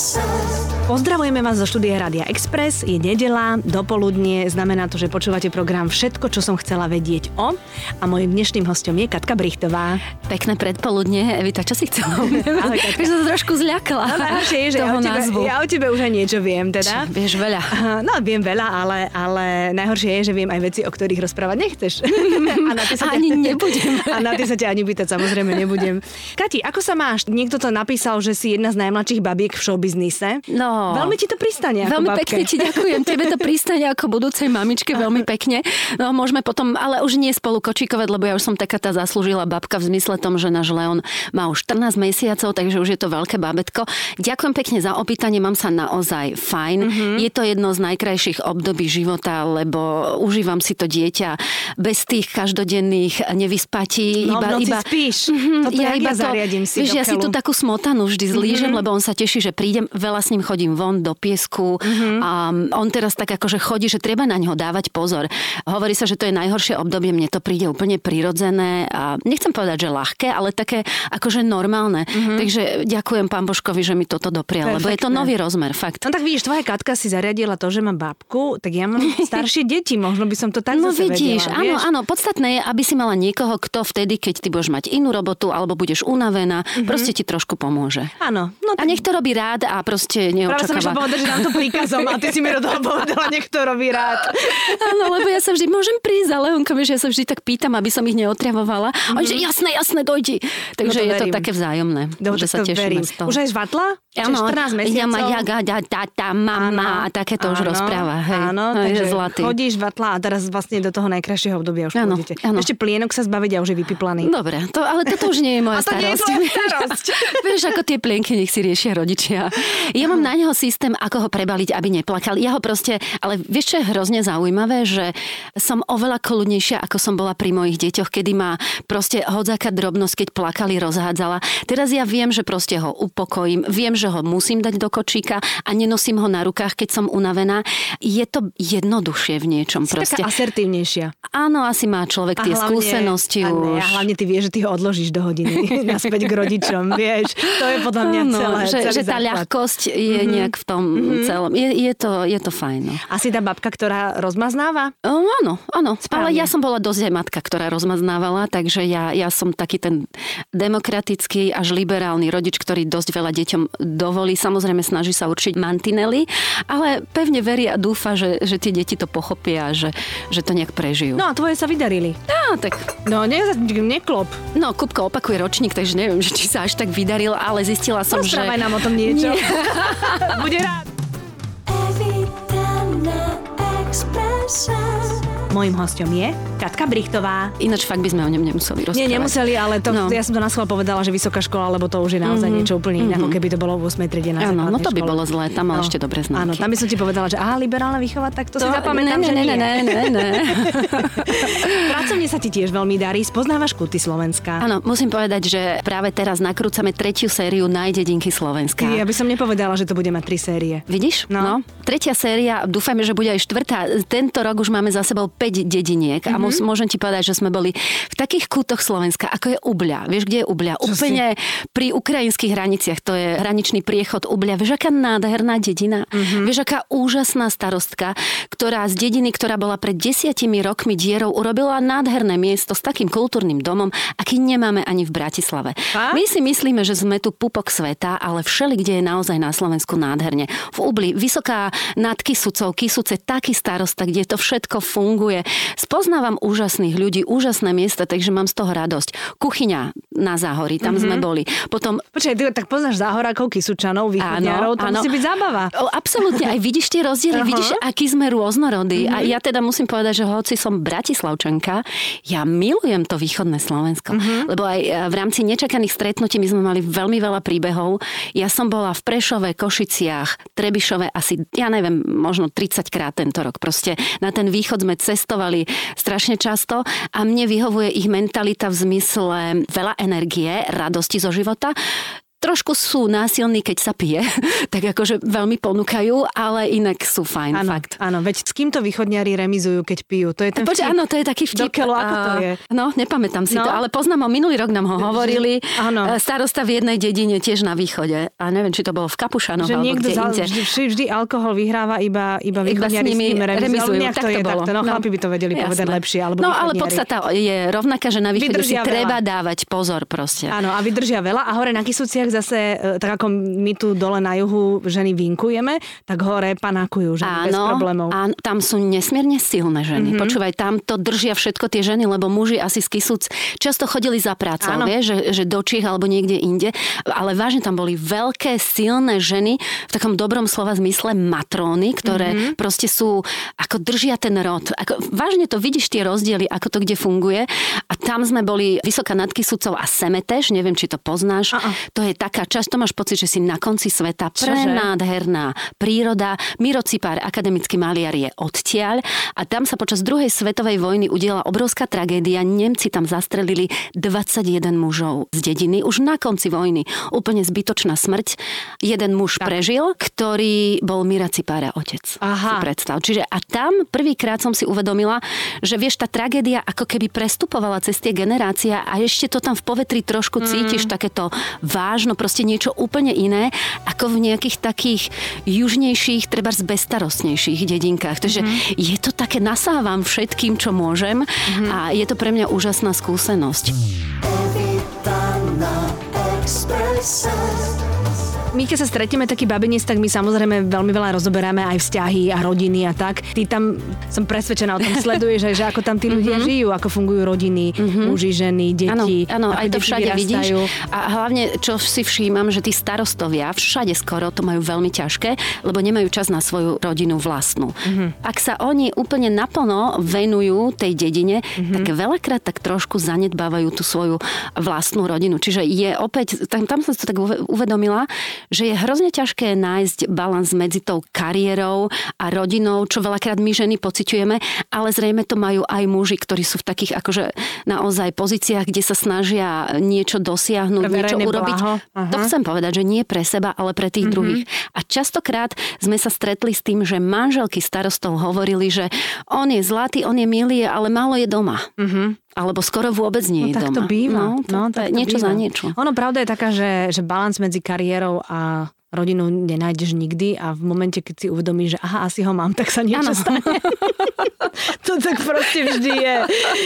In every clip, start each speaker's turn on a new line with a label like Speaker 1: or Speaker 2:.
Speaker 1: so Pozdravujeme vás zo štúdia Rádia Express. Je nedela, dopoludnie, znamená to, že počúvate program Všetko, čo som chcela vedieť o. A mojim dnešným hostom je Katka Brichtová.
Speaker 2: Pekné predpoludne. Evita, čo si chcela? Ale Katka. som sa trošku zľakla.
Speaker 1: No, najhoršie je, že ja o, tebe, ja o tebe už aj niečo viem, teda.
Speaker 2: Čo, vieš veľa.
Speaker 1: No, viem veľa, ale, ale najhoršie je, že viem aj veci, o ktorých rozprávať nechceš.
Speaker 2: a na sa ani ťa, nebudem.
Speaker 1: A na ty sa ťa ani pýtať samozrejme nebudem. Kati, ako sa máš? Niekto to napísal, že si jedna z najmladších babiek v showbiznise.
Speaker 2: No,
Speaker 1: Veľmi ti to pristane ako
Speaker 2: Veľmi
Speaker 1: babke.
Speaker 2: pekne ti ďakujem. Tebe to pristane ako budúcej mamičke veľmi pekne. No môžeme potom, ale už nie spolu kočikovať, lebo ja už som taká tá zaslúžila babka v zmysle tom, že náš Leon má už 14 mesiacov, takže už je to veľké babetko. Ďakujem pekne za opýtanie, mám sa naozaj fajn. Mm-hmm. Je to jedno z najkrajších období života, lebo užívam si to dieťa bez tých každodenných nevyspatí.
Speaker 1: No,
Speaker 2: iba,
Speaker 1: v noci
Speaker 2: iba,
Speaker 1: spíš.
Speaker 2: Mm-hmm,
Speaker 1: Toto ja iba to, zariadím si
Speaker 2: vieš, ja si tu takú smotanu vždy zlížem, mm-hmm. lebo on sa teší, že prídem, veľa s ním chodím von do piesku mm-hmm. a on teraz tak akože chodí, že treba na ňo dávať pozor. Hovorí sa, že to je najhoršie obdobie, mne to príde úplne prirodzené a nechcem povedať, že ľahké, ale také akože normálne. Mm-hmm. Takže ďakujem pán Božkovi, že mi toto doprial, lebo je to nový rozmer, fakt.
Speaker 1: No tak vidíš, tvoja Katka si zariadila to, že má babku, tak ja mám staršie deti, možno by som to tak
Speaker 2: No vidíš,
Speaker 1: vedela,
Speaker 2: áno,
Speaker 1: vieš?
Speaker 2: áno, podstatné je, aby si mala niekoho, kto vtedy, keď ty budeš mať inú robotu alebo budeš unavená, mm-hmm. proste ti trošku pomôže.
Speaker 1: Áno. No,
Speaker 2: A nech to robí rád a proste
Speaker 1: Práve som išla povedať, že nám to príkazom a ty si mi do toho povedala, nech to robí rád.
Speaker 2: Áno, lebo ja sa vždy, môžem prísť za Leonkom, že ja sa vždy tak pýtam, aby som ich neotravovala. Mm-hmm. On že jasné, jasné, dojdi. Takže
Speaker 1: No to
Speaker 2: je to
Speaker 1: verím.
Speaker 2: také vzájomné,
Speaker 1: Dobre,
Speaker 2: že sa
Speaker 1: to
Speaker 2: tešíme z toho.
Speaker 1: Už aj žvatla?
Speaker 2: Áno,
Speaker 1: Čiže 14 mesiacov?
Speaker 2: ja ma jaga, da, da, da, mama a také to už
Speaker 1: Áno,
Speaker 2: rozpráva. Hej.
Speaker 1: Áno,
Speaker 2: no,
Speaker 1: takže
Speaker 2: zlatý.
Speaker 1: chodíš vatla a teraz vlastne do toho najkrajšieho obdobia už
Speaker 2: Áno,
Speaker 1: pôjdete.
Speaker 2: áno.
Speaker 1: Ešte plienok sa zbaviť a už je vypiplaný.
Speaker 2: Dobre, to, ale toto už nie je moja
Speaker 1: A to nie je
Speaker 2: starosť.
Speaker 1: starosť.
Speaker 2: Vieš, ako tie plienky nech si riešia rodičia. Ja mám na neho systém, ako ho prebaliť, aby neplakal. Ja ho proste, ale vieš, čo je hrozne zaujímavé, že som oveľa kľudnejšia, ako som bola pri mojich deťoch, kedy ma proste hodzáka drobnosť, keď plakali, rozhádzala. Teraz ja viem, že proste ho upokojím, viem, že ho musím dať do kočíka a nenosím ho na rukách, keď som unavená. Je to jednoduchšie v niečom.
Speaker 1: Si
Speaker 2: proste.
Speaker 1: taká asertívnejšia.
Speaker 2: Áno, asi má človek tie skúsenosti
Speaker 1: a, ne,
Speaker 2: už.
Speaker 1: a hlavne ty vieš, že ty ho odložíš do hodiny naspäť k rodičom, vieš. To je podľa mňa celé.
Speaker 2: že,
Speaker 1: celý
Speaker 2: že tá
Speaker 1: základ.
Speaker 2: ľahkosť je mm-hmm. Nejak v tom mm-hmm. celom. Je, je, to, je to fajn. No.
Speaker 1: Asi tá babka, ktorá rozmaznáva?
Speaker 2: O, áno, áno.
Speaker 1: Správne.
Speaker 2: Ale ja som bola dosť aj matka, ktorá rozmaznávala, takže ja, ja som taký ten demokratický až liberálny rodič, ktorý dosť veľa deťom dovolí. Samozrejme snaží sa určiť mantinely, ale pevne verí a dúfa, že, že tie deti to pochopia, že, že to nejak prežijú.
Speaker 1: No a tvoje sa vydarili.
Speaker 2: no tak
Speaker 1: No, ne, neklop.
Speaker 2: No, Kupko opakuje ročník, takže neviem, že či sa až tak vydaril, ale zistila som, že...
Speaker 1: Rozprávaj nám o tom niečo.
Speaker 2: Nie.
Speaker 1: Bude rád.
Speaker 3: Evita na Expresse.
Speaker 1: Mojím hostom je Katka Brichtová.
Speaker 2: Ináč fakt by sme o ňom nemuseli rozprávať.
Speaker 1: Nie, nemuseli, ale to, no.
Speaker 2: No.
Speaker 1: ja som to na povedala, že vysoká škola, lebo to už je naozaj mm-hmm. niečo úplne iné, ako keby to bolo v 8. triede na
Speaker 2: Áno, no to by
Speaker 1: škole.
Speaker 2: bolo zlé, tam mal ešte dobré známky.
Speaker 1: Áno, tam by som ti povedala, že aha, liberálna výchova, tak to, si zapamätám,
Speaker 2: ne,
Speaker 1: že
Speaker 2: ne,
Speaker 1: nie.
Speaker 2: ne, ne, ne, ne.
Speaker 1: Pracovne sa ti tiež veľmi darí, spoznávaš kuty Slovenska.
Speaker 2: Áno, musím povedať, že práve teraz nakrúcame tretiu sériu Najdedinky Slovenska.
Speaker 1: Ja by som nepovedala, že to bude mať tri série.
Speaker 2: Vidíš?
Speaker 1: No.
Speaker 2: No. Tretia séria, dúfajme, že bude aj štvrtá. Tento rok už máme za sebou 5 dediniek
Speaker 1: Mhm.
Speaker 2: a mus, môžem ti povedať, že sme boli v takých kútoch Slovenska, ako je Ubľa. Vieš, kde je Ubľa?
Speaker 1: Čo
Speaker 2: Úplne pri ukrajinských hraniciach. To je hraničný priechod Ubľa. Vieš, aká nádherná dedina?
Speaker 1: Mhm.
Speaker 2: Vieš, aká úžasná starostka, ktorá z dediny, ktorá bola pred desiatimi rokmi dierou, urobila nádherné miesto s takým kultúrnym domom, aký nemáme ani v Bratislave.
Speaker 1: Fakt?
Speaker 2: My si myslíme, že sme tu pupok sveta, ale všeli, kde je naozaj na Slovensku nádherne. V Ubli, vysoká nad Kisucou, Kisuce, taký starosta, kde to všetko funguje. Spoznávam úžasných ľudí, úžasné miesta, takže mám z toho radosť. Kuchyňa na Záhorí, tam mm-hmm. sme boli. Potom
Speaker 1: Počkaj, ty tak poznáš záhorákov, Kisučanov, východňarov, to musí byť zábava.
Speaker 2: O, absolútne, aj vidíš tie rozdiely,
Speaker 1: Aha.
Speaker 2: vidíš, aký sme rôznorodí. A ja teda musím povedať, že hoci som Bratislavčanka, ja milujem to východné Slovensko. Lebo aj e, v rámci nečakaných stretnutí my sme mali veľmi veľa príbehov. Ja som bola v Prešove, Košiciach, Trebišove asi, ja neviem, možno 30 krát tento rok. Proste na ten východ sme cestovali strašne často a mne vyhovuje ich mentalita v zmysle veľa energie, radosti zo života trošku sú násilní, keď sa pije, tak akože veľmi ponúkajú, ale inak sú fajn,
Speaker 1: Áno,
Speaker 2: fakt.
Speaker 1: áno, veď s kým to východňari remizujú, keď pijú? To je ten
Speaker 2: Počkaj,
Speaker 1: vtip.
Speaker 2: áno, to je taký vtip.
Speaker 1: Do keľu, ako to je?
Speaker 2: No, nepamätám si
Speaker 1: No.
Speaker 2: to, ale poznám ho, minulý rok nám ho hovorili.
Speaker 1: áno.
Speaker 2: E, Starosta v jednej dedine tiež na východe. A neviem, či to bolo v Kapušanoch
Speaker 1: že
Speaker 2: alebo
Speaker 1: niekto
Speaker 2: kde
Speaker 1: za,
Speaker 2: inde.
Speaker 1: vždy, vždy, alkohol vyhráva iba, iba
Speaker 2: Iba
Speaker 1: východňari
Speaker 2: nimi
Speaker 1: s nimi remizujú.
Speaker 2: remizujú, tak
Speaker 1: to je
Speaker 2: bolo.
Speaker 1: takto. No, chlapi by to vedeli povedať
Speaker 2: jasné.
Speaker 1: lepšie. Alebo
Speaker 2: no ale podstata je rovnaká, že na východe si treba dávať pozor proste.
Speaker 1: Áno, a vydržia veľa. A hore na Kisúciach zase, e, tak ako my tu dole na juhu ženy vinkujeme, tak hore panákujú ženy bez problémov.
Speaker 2: Áno, tam sú nesmierne silné ženy. Mm-hmm. Počúvaj, tam to držia všetko tie ženy, lebo muži asi z Kisúc často chodili za prácou,
Speaker 1: Áno.
Speaker 2: vieš, že, že do Čiech alebo niekde inde. Ale vážne tam boli veľké, silné ženy, v takom dobrom slova zmysle matróny, ktoré
Speaker 1: Mhm.
Speaker 2: mm-hmm. proste sú, ako držia ten rod. Ako, vážne to vidíš tie rozdiely, ako to kde funguje. A tam sme boli Vysoká nad Kisúcou a Semetež, neviem, či to poznáš.
Speaker 1: A-a.
Speaker 2: To je taká časť, to máš pocit, že si na konci sveta. Prenádherná príroda. Miro Cipár, akademický maliar, je odtiaľ. A tam sa počas druhej svetovej vojny udiela obrovská tragédia. Nemci tam zastrelili 21 mužov z dediny. Už na konci vojny. Úplne zbytočná smrť. Jeden muž tak. prežil, ktorý bol Mira Cipára otec.
Speaker 1: Aha.
Speaker 2: Si predstav. Čiže a tam prvýkrát som si uvedomila, že vieš, tá tragédia ako keby prestupovala cez tie generácie a ešte to tam v povetri trošku cítiš, takéto vážno, proste niečo úplne iné, ako v nejakých takých južnejších, treba bezstarostnejších dedinkách. Takže je to také, nasávam všetkým, čo môžem a je to pre mňa úžasná skúsenosť.
Speaker 3: Evita na.
Speaker 1: My keď sa stretneme taký babenec, tak my samozrejme veľmi veľa rozoberáme aj vzťahy a rodiny a tak. Ty tam, som presvedčená o tom, sleduješ aj, že ako tam tí ľudia žijú, ako fungujú rodiny, muži, ženy, deti.
Speaker 2: Áno, aj to všade vidíš.
Speaker 1: vyrastajú.
Speaker 2: A hlavne, čo si všímam, že tí starostovia všade skoro to majú veľmi ťažké, lebo nemajú čas na svoju rodinu vlastnú. Ak sa oni úplne naplno venujú tej dedine, tak veľakrát tak trošku zanedbávajú tú svoju vlastnú rodinu. Čiže je opäť, tam, tam som si to tak uve- uvedomila, že je hrozne ťažké nájsť balans medzi tou kariérou a rodinou, čo veľakrát my ženy pociťujeme, ale zrejme to majú aj muži, ktorí sú v takých akože naozaj pozíciách, kde sa snažia niečo dosiahnuť,
Speaker 1: Pre
Speaker 2: niečo urobiť. To chcem povedať, že nie pre seba, ale pre tých mm-hmm. druhých. A častokrát sme sa stretli s tým, že manželky starostov hovorili, že on je zlatý, on je milý, ale málo je doma. Mm-hmm. Alebo skoro vôbec nie
Speaker 1: No
Speaker 2: je
Speaker 1: tak
Speaker 2: doma.
Speaker 1: to býva.
Speaker 2: No, to,
Speaker 1: no, tak to
Speaker 2: niečo
Speaker 1: býva.
Speaker 2: za niečo.
Speaker 1: Ono pravda je taká, že, že balans medzi kariérou a rodinu nenájdeš nikdy a v momente, keď si uvedomíš, že aha, asi ho mám, tak sa niečo
Speaker 2: Áno.
Speaker 1: stane. to tak proste vždy je.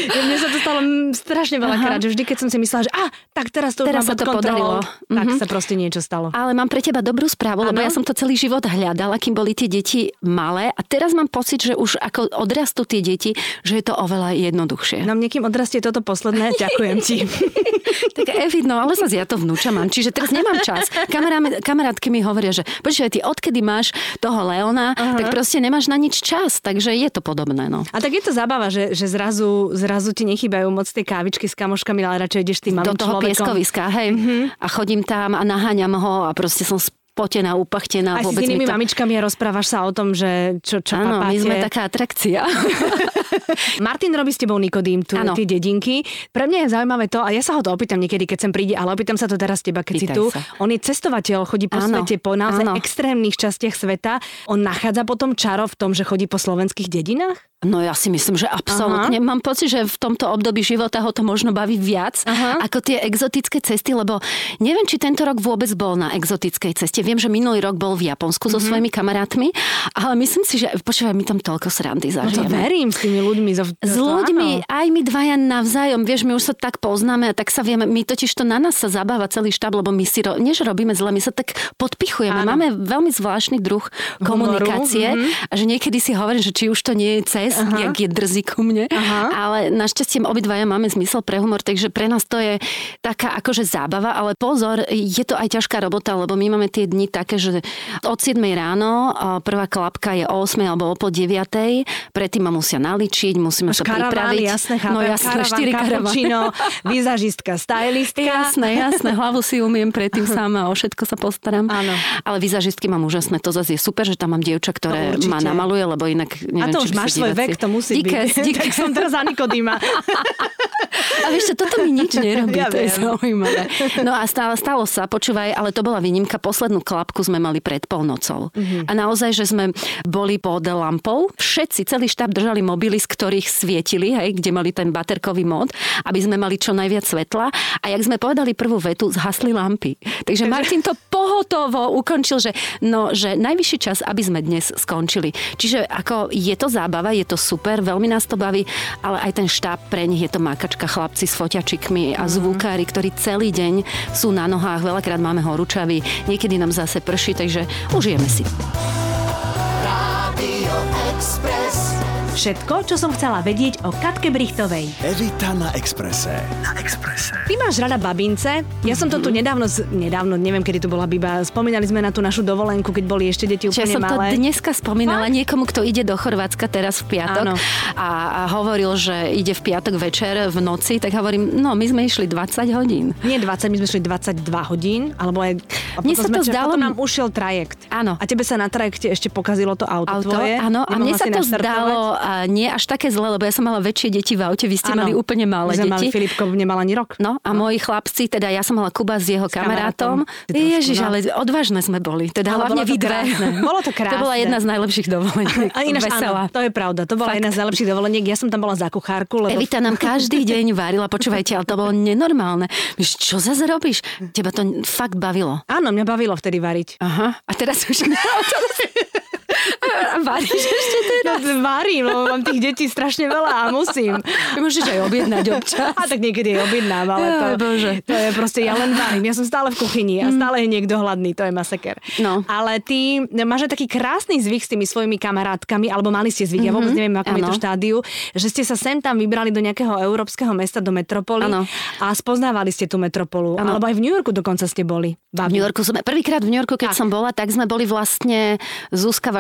Speaker 1: Ja, Mne sa to stalo strašne veľakrát, že vždy, keď som si myslela, že a, tak teraz to
Speaker 2: Teraz sa to podarilo.
Speaker 1: tak
Speaker 2: Mhm.
Speaker 1: sa proste niečo stalo.
Speaker 2: Ale mám pre teba dobrú správu, lebo
Speaker 1: Áno?
Speaker 2: ja som to celý život hľadala, kým boli tie deti malé a teraz mám pocit, že už ako odrastú tie deti, že je to oveľa jednoduchšie.
Speaker 1: No mne kým odrastie toto posledné, ďakujem ti.
Speaker 2: Tak Evi, no ale sa ja to vnúča mám, čiže teraz nemám čas. Kamaráme, kamarátky mi hovoria, že počkaj, ty odkedy máš toho Leona, uh-huh. tak proste nemáš na nič čas, takže je to podobné, no.
Speaker 1: A tak je to zábava, že, že zrazu, zrazu ti nechýbajú moc tie kávičky s kamoškami, ale radšej ideš tým malým
Speaker 2: Do toho
Speaker 1: človekom.
Speaker 2: pieskoviska, hej. A chodím tam a naháňam ho a proste som spotená, upachtená.
Speaker 1: S
Speaker 2: vôbec mi
Speaker 1: inými
Speaker 2: to...
Speaker 1: mamičkami a rozprávaš sa o tom, že čo, čo
Speaker 2: Áno, my sme taká atrakcia.
Speaker 1: Martin robí s tebou Nikodým, tu,
Speaker 2: Áno.
Speaker 1: tie dedinky. Pre mňa je zaujímavé to, a ja sa ho to opýtam niekedy, keď sem príde, ale opýtam sa to teraz teba, keď si
Speaker 2: Pýtaj
Speaker 1: tu.
Speaker 2: sa.
Speaker 1: On je cestovateľ, chodí po
Speaker 2: Áno,
Speaker 1: svete, po naozaj
Speaker 2: áno.
Speaker 1: extrémnych častiach sveta. On nachádza potom čaro v tom, že chodí po slovenských dedinách?
Speaker 2: No ja si myslím, že absolútne. Mám pocit, že v tomto období života ho to možno baví viac
Speaker 1: Aha.
Speaker 2: ako tie exotické cesty, lebo neviem, či tento rok vôbec bol na exotickej ceste. Viem, že minulý rok bol v Japonsku so svojimi kamarátmi, ale myslím si, že počúvaj, my tam toľko srandy
Speaker 1: No to
Speaker 2: zažijeme.
Speaker 1: verím s tými ľuďmi. Zo,
Speaker 2: S ľuďmi, aj my dvaja navzájom, vieš, my už sa tak poznáme a tak sa vieme, my totiž to na nás sa zabáva celý štáb, lebo my si, ro, nie že robíme zle, my sa tak podpichujeme.
Speaker 1: Áno.
Speaker 2: Máme veľmi zvláštny druh komunikácie
Speaker 1: mhm.
Speaker 2: a že niekedy si hovorím, že či už to nie je cez,
Speaker 1: Aha.
Speaker 2: jak je drzí ku mne,
Speaker 1: Aha.
Speaker 2: ale našťastie obidvaja máme zmysel pre humor, takže pre nás to je taká akože zábava, ale pozor, je to aj ťažká robota, lebo my máme tie dni také, že od 7 ráno a prvá klapka je o 8 alebo o po 9. Predtým ma musia naličiť, musíme
Speaker 1: Máš
Speaker 2: to pripraviť.
Speaker 1: jasné, chápem.
Speaker 2: no jasné,
Speaker 1: Karavan,
Speaker 2: 4 karavány.
Speaker 1: cappuccino, vizažistka, stylistka.
Speaker 2: Jasné, jasné, hlavu si umiem predtým sama, o všetko sa postaram.
Speaker 1: Áno.
Speaker 2: Ale vizažistky mám úžasné, to zase je super, že tam mám dievča, ktoré
Speaker 1: No,
Speaker 2: ma namaluje, lebo inak
Speaker 1: A
Speaker 2: neviem,
Speaker 1: to
Speaker 2: či
Speaker 1: už
Speaker 2: sa
Speaker 1: máš svoj vek, to musí
Speaker 2: Díkes,
Speaker 1: byť.
Speaker 2: díkes.
Speaker 1: tak som teraz za Nikodýma.
Speaker 2: A vieš čo, toto mi nič nerobí,
Speaker 1: Ja
Speaker 2: to je
Speaker 1: viem.
Speaker 2: zaujímavé. No a stále, stalo sa, počúvaj, ale to bola výnimka, poslednú klapku sme mali pred polnocou.
Speaker 1: Mhm.
Speaker 2: A naozaj, že sme boli pod lampou, všetci, celý štáb držali mobily, z ktorých svietili, hej, kde mali ten baterkový mód, aby sme mali čo najviac svetla. A jak sme povedali prvú vetu, zhasli lampy. Takže Martin to pohotovo ukončil, že, no, že najvyšší čas, aby sme dnes skončili. Čiže ako je to zábava, je to super, veľmi nás to baví, ale aj ten štáb pre nich je to makačka, chlapci s foťačikmi a zvukári, ktorí celý deň sú na nohách, veľakrát máme horúčavy, niekedy nám zase prší, takže užijeme si.
Speaker 3: Radio Express.
Speaker 1: Všetko, čo som chcela vedieť o Katke Brichtovej.
Speaker 4: Evita na Exprese. Na Exprese.
Speaker 1: Ty máš rada babince. Ja som to tu nedávno, z- nedávno, neviem, kedy to bola Biba, spomínali sme na tú našu dovolenku, keď boli ešte deti
Speaker 2: Čiže
Speaker 1: úplne
Speaker 2: som to
Speaker 1: malé.
Speaker 2: dneska spomínala niekomu, kto ide do Chorvátska teraz v piatok
Speaker 1: Áno.
Speaker 2: a, a hovoril, že ide v piatok večer v noci, tak hovorím, no my sme išli 20 hodín.
Speaker 1: Nie 20, my sme šli 22 hodín, alebo aj... A
Speaker 2: Mne sa to
Speaker 1: sme-
Speaker 2: zdalo-
Speaker 1: Potom nám ušiel trajekt.
Speaker 2: Áno.
Speaker 1: A tebe sa na trajekte ešte pokazilo to auto,
Speaker 2: auto,
Speaker 1: tvoje.
Speaker 2: áno, a mne sa to zdalo a nie až také zle, lebo ja som mala väčšie deti v aute, vy ste
Speaker 1: Áno.
Speaker 2: mali úplne malé
Speaker 1: sme mali
Speaker 2: deti.
Speaker 1: Filipko, nemal ani rok.
Speaker 2: No a moji chlapci, teda ja som mala Kuba s jeho
Speaker 1: kamarátom.
Speaker 2: kamarátom.
Speaker 1: Trošku,
Speaker 2: Ježiš,
Speaker 1: no.
Speaker 2: ale odvážne sme boli. Teda
Speaker 1: Ale
Speaker 2: hlavne vy dve.
Speaker 1: krásne. Bolo to
Speaker 2: To bola
Speaker 1: krásne.
Speaker 2: jedna z najlepších dovoleniek.
Speaker 1: A ináč áno, to je pravda. To bola
Speaker 2: Fakt.
Speaker 1: jedna z najlepších dovoleniek. Ja som tam bola za kuchárku, lebo
Speaker 2: Evita nám každý deň varila, počúvajte, ale to bolo nenormálne. Víš, čo zase robíš? Teba to fakt bavilo.
Speaker 1: Áno, mňa bavilo vtedy variť.
Speaker 2: Aha, a teraz už nie. A Varíš ešte teraz?
Speaker 1: No, varím, lebo mám tých detí strašne veľa a musím.
Speaker 2: Môžeš aj objednať občas.
Speaker 1: A tak niekedy aj objednám, ale to,
Speaker 2: Jaj, Bože.
Speaker 1: to je proste, ja len varím. Ja som stále v kuchyni a stále je niekto hladný, to je masaker.
Speaker 2: No.
Speaker 1: Ale ty máš aj taký krásny zvyk s tými svojimi kamarátkami, alebo mali ste zvyk, ja vôbec neviem, ako je to štádiu, že ste sa sem tam vybrali do nejakého európskeho mesta, do metropoly
Speaker 2: Áno.
Speaker 1: a spoznávali ste tú metropolu.
Speaker 2: Áno.
Speaker 1: Alebo aj v New Yorku dokonca ste boli.
Speaker 2: V New Yorku sme, prvýkrát v New Yorku, keď
Speaker 1: Tak.
Speaker 2: som bola, tak sme boli vlastne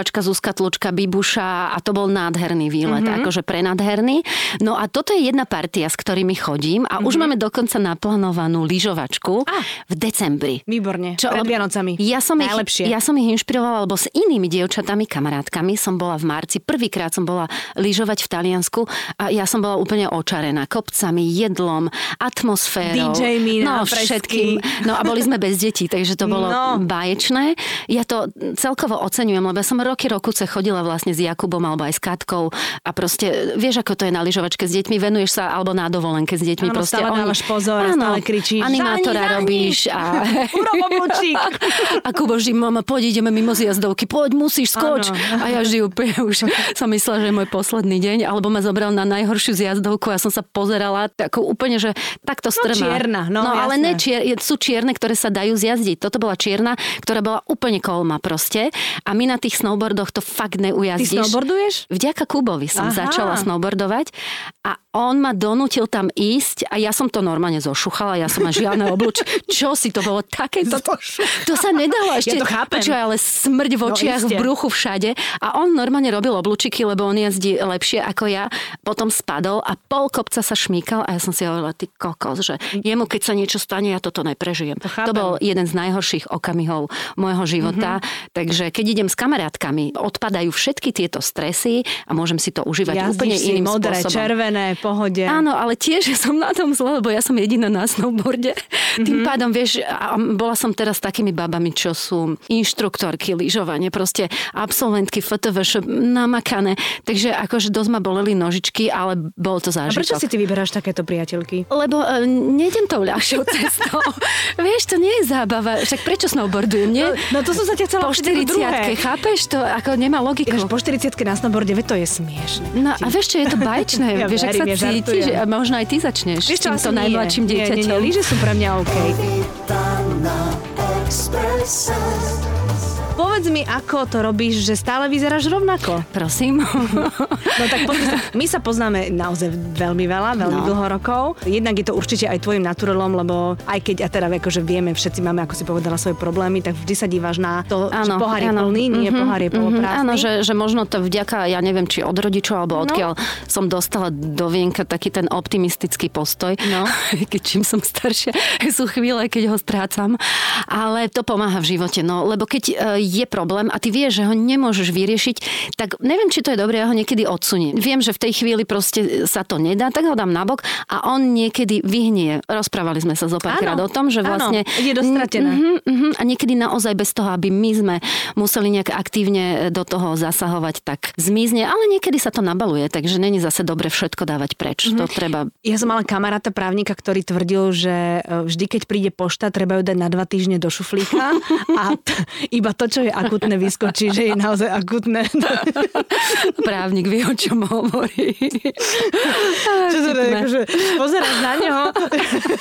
Speaker 2: Zuzkavačka, Zuzka Tlučka, Bibuša a to bol nádherný výlet, mm-hmm. akože prenádherný. No a toto je jedna partia, s ktorými chodím a mm-hmm. už máme dokonca naplánovanú lyžovačku
Speaker 1: Á.
Speaker 2: v decembri.
Speaker 1: Výborne, pred
Speaker 2: lebo
Speaker 1: Vianocami.
Speaker 2: Ja som, ich,
Speaker 1: Najlepšie.
Speaker 2: ja som ich inšpirovala, lebo s inými dievčatami, kamarátkami som bola v marci. Prvýkrát som bola lyžovať v Taliansku a ja som bola úplne očarená kopcami, jedlom, atmosférou.
Speaker 1: DJ-mi na
Speaker 2: no, všetkým. No a boli sme bez detí, takže to bolo
Speaker 1: No.
Speaker 2: báječné. Ja to celkovo oceňujem, lebo som roky rokuce chodila vlastne s Jakubom alebo aj s Katkou a proste vieš, ako to je na lyžovačke s deťmi, venuješ sa alebo na dovolenke s deťmi.
Speaker 1: Áno,
Speaker 2: proste
Speaker 1: stále dávaš pozor
Speaker 2: Áno,
Speaker 1: stále kričíš,
Speaker 2: Animátora robíš a... A Kubo vždy, mama, poď, ideme mimo zjazdovky, poď, musíš, skoč.
Speaker 1: Áno.
Speaker 2: A ja vždy úplne už som myslela, že je môj posledný deň, alebo ma zobral na najhoršiu zjazdovku a som sa pozerala ako úplne, že takto strmá.
Speaker 1: čierna, no,
Speaker 2: ale
Speaker 1: jasné.
Speaker 2: ne čier, sú čierne, ktoré sa dajú zjazdiť. Toto bola čierna, ktorá bola úplne kolma proste. A my na tých snowboardoch to fakt
Speaker 1: Ty
Speaker 2: neujazdíš.
Speaker 1: snowboarduješ?
Speaker 2: Vďaka Kubovi som
Speaker 1: Aha.
Speaker 2: začala snowboardovať a on ma donútil tam ísť a ja som to normálne zošuchala, ja som ma žiadne obluč. Čo si to bolo také? To, to sa nedalo ešte.
Speaker 1: to chápem.
Speaker 2: Počúvaj, ale smrť v
Speaker 1: No,
Speaker 2: očiach,
Speaker 1: iste.
Speaker 2: v bruchu, všade. A on normálne robil oblučiky, lebo on jazdí lepšie ako ja. Potom spadol a pol kopca sa šmíkal a ja som si hovorila, ty kokos, že jemu keď sa niečo stane, ja toto neprežijem.
Speaker 1: To chápem.
Speaker 2: to bol jeden z najhorších okamihov môjho života. Takže keď idem s kamarátkami, odpadajú všetky tieto stresy a môžem si to užívať
Speaker 1: Jazdíš
Speaker 2: úplne
Speaker 1: si
Speaker 2: iným
Speaker 1: modré,
Speaker 2: spôsobom.
Speaker 1: červené, pohode.
Speaker 2: Áno, ale tiež som na tom zle, lebo ja som jediná na snowboarde.
Speaker 1: Mhm.
Speaker 2: Tým pádom, vieš, a bola som teraz s takými babami, čo sú inštruktorky lyžovanie, proste absolventky FTV, namakané. Takže akože dosť ma boleli nožičky, ale bol to
Speaker 1: A
Speaker 2: zážitok.
Speaker 1: prečo si ty vyberáš takéto priateľky?
Speaker 2: Lebo uh, nejdem tou ľahšou cestou. Vieš, to nie je zábava. Však prečo snowboardujem, nie?
Speaker 1: No, no to som sa ťa chcela
Speaker 2: po
Speaker 1: opýtať, to druhé.
Speaker 2: 40 chápeš? To ako nemá logiku.
Speaker 1: Ináč po 40 na snowboarde, to je smiešne.
Speaker 2: No a vieš čo, je to baječné.
Speaker 1: Ja
Speaker 2: vieš, ak sa
Speaker 1: verím, ja
Speaker 2: cítiš, a možno aj ty začneš
Speaker 1: Vieš
Speaker 2: s
Speaker 1: čo,
Speaker 2: týmto
Speaker 1: nie.
Speaker 2: najmladším
Speaker 1: Nie, nie,
Speaker 2: dieťaťom.
Speaker 1: nie, lyže sú pre mňa OK.
Speaker 3: Expresse.
Speaker 1: Povedz mi, ako to robíš, že stále vyzeráš rovnako.
Speaker 2: Prosím.
Speaker 1: No tak sa, my sa poznáme naozaj veľmi veľa, veľmi
Speaker 2: No.
Speaker 1: dlho rokov. Jednak je to určite aj tvojim naturelom, lebo aj keď, a teda akože vieme, všetci máme, ako si povedala, svoje problémy, tak vždy sa díváš na to, či pohár je plný, nie
Speaker 2: Mhm,
Speaker 1: pohár je
Speaker 2: mhm,
Speaker 1: poloprázdny.
Speaker 2: Áno, že, že možno to vďaka, ja neviem, či od rodičov, alebo
Speaker 1: No.
Speaker 2: odkiaľ som dostala do vienka taký ten optimistický postoj.
Speaker 1: No.
Speaker 2: keď čím som staršia, sú chvíle, keď ho strácam. Ale to pomáha v živote, no, lebo keď e, je problém a ty vieš, že ho nemôžeš vyriešiť, tak neviem, či to je dobré, ja ho niekedy odsuniem. Viem, že v tej chvíli proste sa to nedá, tak ho dám nabok a on niekedy vyhnie. Rozprávali sme sa zo párkrát
Speaker 1: Áno,
Speaker 2: o tom, že
Speaker 1: áno,
Speaker 2: vlastne...
Speaker 1: ide dostratené.
Speaker 2: Mhm, mhm, a niekedy naozaj bez toho, aby my sme museli nejak aktívne do toho zasahovať, tak zmizne, ale niekedy sa to nabaluje, takže není zase dobre všetko dávať preč. To treba...
Speaker 1: Ja som mala kamaráta právnika, ktorý tvrdil, že e, vždy, keď príde pošta, treba ju dať na dva týždne do šuflíka a t- iba to, čo je akutné, vyskočí, že je naozaj akutné.
Speaker 2: Právnik vie, o čom hovorí.
Speaker 1: Čo to je, akože pozeráš na neho.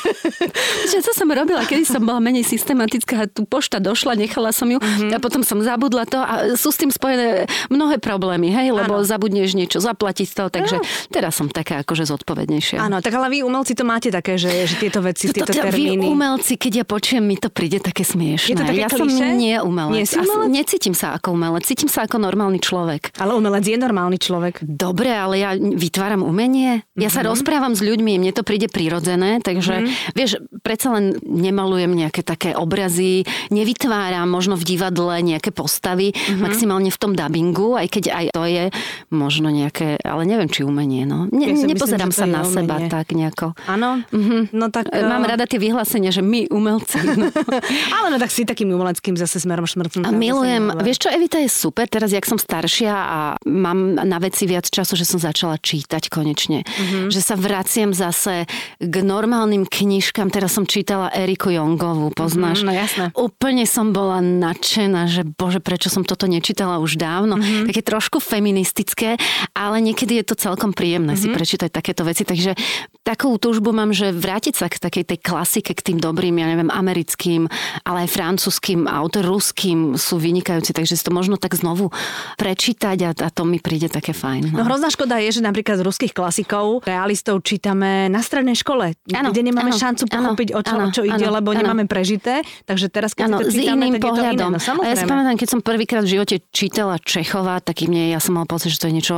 Speaker 2: Čo to som robila, kedy som bola menej systematická a tu pošta došla, nechala som ju a potom som zabudla to a sú s tým spojené mnohé problémy, hej, lebo
Speaker 1: Áno.
Speaker 2: zabudneš niečo zaplatiť toho, takže teraz som taká akože zodpovednejšia.
Speaker 1: Áno, tak ale vy umelci to máte také, že, že tieto veci,
Speaker 2: Toto,
Speaker 1: tieto
Speaker 2: to, vy
Speaker 1: termíny.
Speaker 2: umelci, keď ja počujem, mi to príde také smiešné.
Speaker 1: Je to také
Speaker 2: ja som nie umelec.
Speaker 1: Nie si Umelec?
Speaker 2: necítim sa ako umelec, cítim sa ako normálny človek.
Speaker 1: Ale umelec je normálny človek.
Speaker 2: Dobre, ale ja vytváram umenie. Ja
Speaker 1: Mhm.
Speaker 2: sa rozprávam s ľuďmi, mne to príde prirodzené, takže vieš, predsa len nemalujem nejaké také obrazy, nevytváram možno v divadle nejaké postavy,
Speaker 1: Mhm.
Speaker 2: maximálne v tom dubbingu, aj keď aj to je možno nejaké, ale neviem, či umenie, no. Ne,
Speaker 1: Ja myslím,
Speaker 2: nepozerám
Speaker 1: to
Speaker 2: sa na seba
Speaker 1: umenie.
Speaker 2: tak nejako.
Speaker 1: Áno? No tak...
Speaker 2: Mám
Speaker 1: eh,
Speaker 2: rada tie vyhlásenia, že my umelci. No.
Speaker 1: Ale no tak si takým umeleckým zase smerom šmrtnúť.
Speaker 2: Milujem, vieš čo, Evita je super, teraz jak som staršia a mám na veci viac času, že som začala čítať konečne. Mm-hmm. Že sa vraciam zase k normálnym knižkám. Teraz som čítala Eriku Jongovú, poznáš?
Speaker 1: Mhm, no jasné.
Speaker 2: Úplne som bola nadšená, že bože, prečo som toto nečítala už dávno.
Speaker 1: Mhm.
Speaker 2: Mm-hmm. Také trošku feministické, ale niekedy je to celkom príjemné mm-hmm. si
Speaker 1: Mhm.
Speaker 2: prečítať takéto veci. Takže takú túžbu mám, že vrátiť sa k takej tej klasike, k tým dobrým, ja neviem, americkým, ale aj francúzským, autor ruským sú vynikajúci, takže si to možno tak znovu prečítať a, a to mi príde také fajn.
Speaker 1: No hrozná škoda je, že napríklad z ruských klasikov, realistov čítame na strednej škole,
Speaker 2: Áno,
Speaker 1: kde nemáme
Speaker 2: áno,
Speaker 1: šancu pochopiť, o čo,
Speaker 2: áno,
Speaker 1: o čo ide,
Speaker 2: áno,
Speaker 1: lebo
Speaker 2: áno.
Speaker 1: nemáme prežité. Takže teraz, keď si to
Speaker 2: s
Speaker 1: čítame,
Speaker 2: iným
Speaker 1: tak
Speaker 2: pohľadom.
Speaker 1: je to iné. No,
Speaker 2: a ja si pamätám, keď som prvýkrát v živote čítala Čechova, taký mne, ja som mal pocit, že to je niečo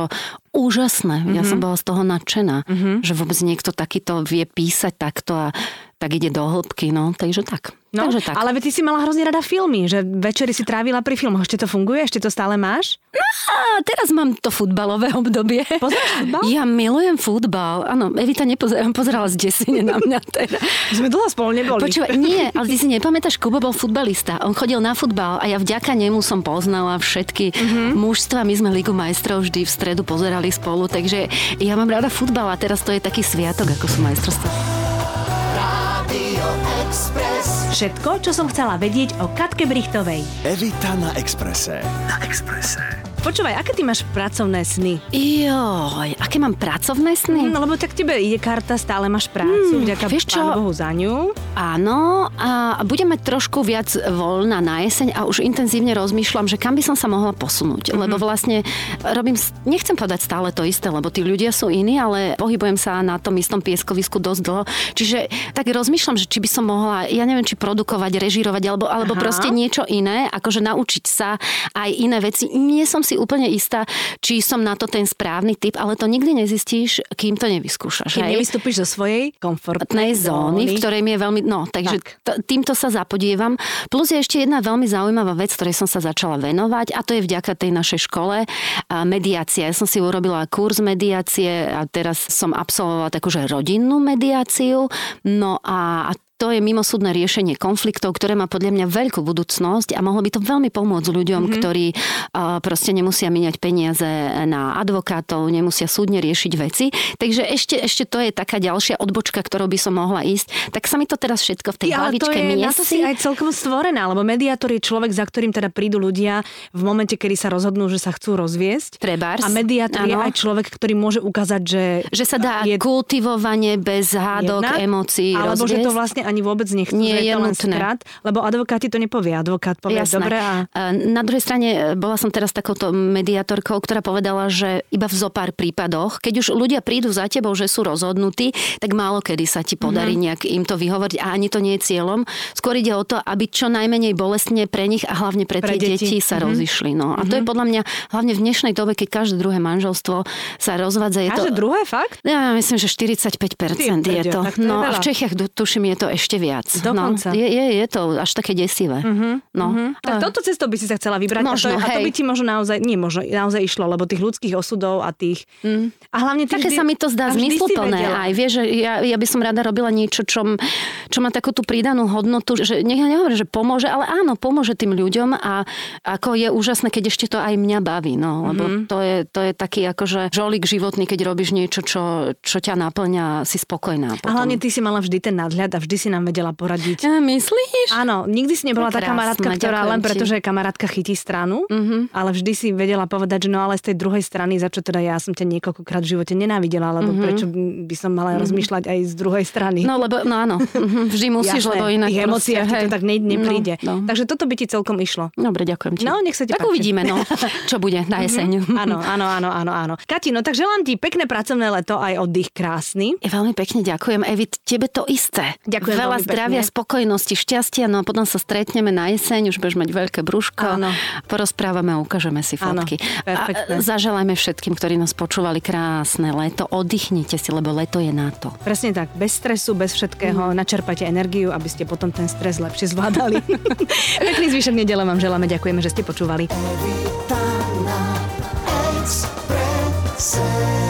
Speaker 2: úžasné. Mm-hmm. Ja
Speaker 1: Mhm.
Speaker 2: som bola z toho nadšená, mm-hmm. že vôbec niekto takýto vie písať takto a tak ide do hĺbky, no, takže tak.
Speaker 1: No,
Speaker 2: takže tak.
Speaker 1: ale ty si mala hrozne rada filmy, že večery si trávila pri filmoch. Ešte to funguje? Ešte to stále máš?
Speaker 2: A teraz mám to futbalové obdobie.
Speaker 1: Pozeráš futbal?
Speaker 2: Ja milujem futbal. Áno, Evita nepozerám, pozerala z desine na mňa teraz.
Speaker 1: Sme dlho spolu neboli.
Speaker 2: Počúvaj, nie, ale ty si nepamätáš, Kubo bol futbalista. On chodil na futbal a ja vďaka nemu som poznala všetky uh-huh. mužstva. My sme Ligu majstrov vždy v stredu pozerali spolu, takže ja mám rada futbal a teraz to je taký sviatok, ako sú majstrovstvá.
Speaker 3: Radio Express.
Speaker 1: Všetko, čo som chcela vedieť o Katke Brichtovej.
Speaker 4: Evita na Exprese. Na Exprese.
Speaker 1: Počúvaj, aké ty máš pracovné sny?
Speaker 2: Joj, aké mám pracovné sny?
Speaker 1: No lebo tak tebe ide karta, stále máš prácu,
Speaker 2: Hmm,
Speaker 1: vďaka
Speaker 2: vieš čo?
Speaker 1: Bohu za ňu.
Speaker 2: Áno, a budem mať trošku viac voľna na jeseň a už intenzívne rozmýšľam, že kam by som sa mohla posunúť. Mm-hmm. Lebo vlastne robím, nechcem povedať stále to isté, lebo tí ľudia sú iní, ale pohybujem sa na tom istom pieskovisku dosť dlho. Čiže tak rozmýšľam, že či by som mohla, ja neviem, či produkovať, režírovať, alebo, alebo
Speaker 1: Aha.
Speaker 2: proste niečo iné, akože naučiť sa aj iné veci. Nie som si úplne istá, či som na to ten správny typ, ale to nikdy nezistíš, kým to nevyskúšaš.
Speaker 1: Keď
Speaker 2: hej?
Speaker 1: nevystúpiš zo svojej komfortnej
Speaker 2: komfortnej zóny, v ktorej mi je veľmi... No, takže
Speaker 1: Tak.
Speaker 2: t- týmto sa zapodievam. Plus je ešte jedna veľmi zaujímavá vec, ktorej som sa začala venovať a to je vďaka tej našej škole a mediácia. Ja som si urobila kurz mediácie a teraz som absolvovala takúže rodinnú mediáciu. No a, a to je mimosúdne riešenie konfliktov, ktoré má podľa mňa veľkú budúcnosť a mohlo by to veľmi pomôcť ľuďom, mm-hmm. ktorí uh, proste nemusia míňať peniaze na advokátov, nemusia súdne riešiť veci. Takže ešte, ešte to je taká ďalšia odbočka, ktorou by som mohla ísť. Tak sa mi to teraz všetko v tej
Speaker 1: to
Speaker 2: hlavičke
Speaker 1: je, na to si
Speaker 2: miesi.
Speaker 1: aj celkom stvorená, lebo mediátor je človek, za ktorým teda prídu ľudia v momente, kedy sa rozhodnú, že sa chcú rozviesť.
Speaker 2: Trebárs.
Speaker 1: A mediátor je
Speaker 2: Áno.
Speaker 1: aj človek, ktorý môže ukázať, že...
Speaker 2: Že sa dá
Speaker 1: je
Speaker 2: kultivovanie bez hádok,
Speaker 1: jedna,
Speaker 2: emócií
Speaker 1: Alebo že
Speaker 2: rozviesť.
Speaker 1: to vlastne ani vôbec nechcú,
Speaker 2: Nie
Speaker 1: je
Speaker 2: je
Speaker 1: to len
Speaker 2: nutné.
Speaker 1: skrat, lebo advokáti to nepovie. Advokát povie,
Speaker 2: Jasné.
Speaker 1: dobre a...
Speaker 2: A Na druhej strane e, bola som teraz takouto mediátorkou, ktorá povedala, že iba v zopár prípadoch, keď už ľudia prídu za tebou, že sú rozhodnutí, tak málo kedy sa ti podarí
Speaker 1: Mhm.
Speaker 2: mm-hmm. nejak im to vyhovoriť a ani to nie je cieľom. Skôr ide o to, aby čo najmenej bolestne pre nich a hlavne pre,
Speaker 1: Pre
Speaker 2: tie
Speaker 1: deti.
Speaker 2: deti, sa
Speaker 1: Mhm.
Speaker 2: rozišli. No. A to je podľa mňa hlavne v dnešnej dobe, keď každé druhé manželstvo sa rozvádza. Je
Speaker 1: A
Speaker 2: to...
Speaker 1: druhé fakt?
Speaker 2: Ja myslím, že 45%
Speaker 1: Ty
Speaker 2: je to.
Speaker 1: tak to je
Speaker 2: no a
Speaker 1: veľa.
Speaker 2: v Čechách tuším, je to ešte viac.
Speaker 1: Dokonca.
Speaker 2: No, je, je, je to až také desivé. No.
Speaker 1: Tak
Speaker 2: Ale-
Speaker 1: touto cestou by si sa chcela vybrať.
Speaker 2: Možno,
Speaker 1: a, to, je- a to
Speaker 2: hej.
Speaker 1: by ti možno naozaj, nie možno, naozaj išlo, lebo tých ľudských osudov a tých... A hlavne ty
Speaker 2: Také
Speaker 1: vždy-
Speaker 2: sa mi to zdá
Speaker 1: a
Speaker 2: zmysluplné aj. Vieš, že ja, ja by som rada robila niečo, čo, čo má takú tú pridanú hodnotu, že nech ja nehovorím, že pomôže, ale áno, pomôže tým ľuďom a ako je úžasné, keď ešte to aj mňa baví, no, lebo
Speaker 1: Mhm.
Speaker 2: to, je, to je taký akože žolík životný, keď robíš niečo, čo, čo ťa naplňa, si spokojná.
Speaker 1: A
Speaker 2: Potom.
Speaker 1: hlavne ty si mala vždy ten nadhľad a vždy si nám vedela poradiť.
Speaker 2: Ja, myslíš?
Speaker 1: Áno, nikdy si nebola tá kamarátka, ktorá len preto, že kamarátka chytí stranu, ale vždy si vedela povedať, že no ale z tej druhej strany, za čo teda ja som ťa niekoľkokrát v živote nenávidela, lebo prečo by som mala rozmýšľať aj z druhej strany.
Speaker 2: No, lebo, no áno, mhm, vždy musíš,
Speaker 1: Jasné,
Speaker 2: lebo inak
Speaker 1: tých emóciách ti to tak ne, nepríde.
Speaker 2: No, no.
Speaker 1: Takže toto by ti celkom išlo.
Speaker 2: Dobre, ďakujem ti.
Speaker 1: No, nech sa ti
Speaker 2: Tak
Speaker 1: páči.
Speaker 2: uvidíme, no, čo bude na jeseň.
Speaker 1: Áno, áno, áno, áno, áno. Kati, no tak želám ti pekné pracovné leto aj oddych krásny.
Speaker 2: Veľmi pekne ďakujem, Evi, tebe to isté.
Speaker 1: Ďakujem
Speaker 2: veľa zdravia,
Speaker 1: pekne.
Speaker 2: spokojnosti, šťastia, no a potom sa stretneme na jeseň, už budeš mať veľké brúško,
Speaker 1: Áno.
Speaker 2: porozprávame a ukážeme si fotky.
Speaker 1: Áno,
Speaker 2: a e, zaželajme všetkým, ktorí nás počúvali krásne leto, oddychnite si, lebo leto je na to.
Speaker 1: Presne tak, bez stresu, bez všetkého, mm. načerpajte energiu, aby ste potom ten stres lepšie zvládali. Pekný zvyšok nedele vám želáme, ďakujeme, že ste počúvali.
Speaker 3: Express.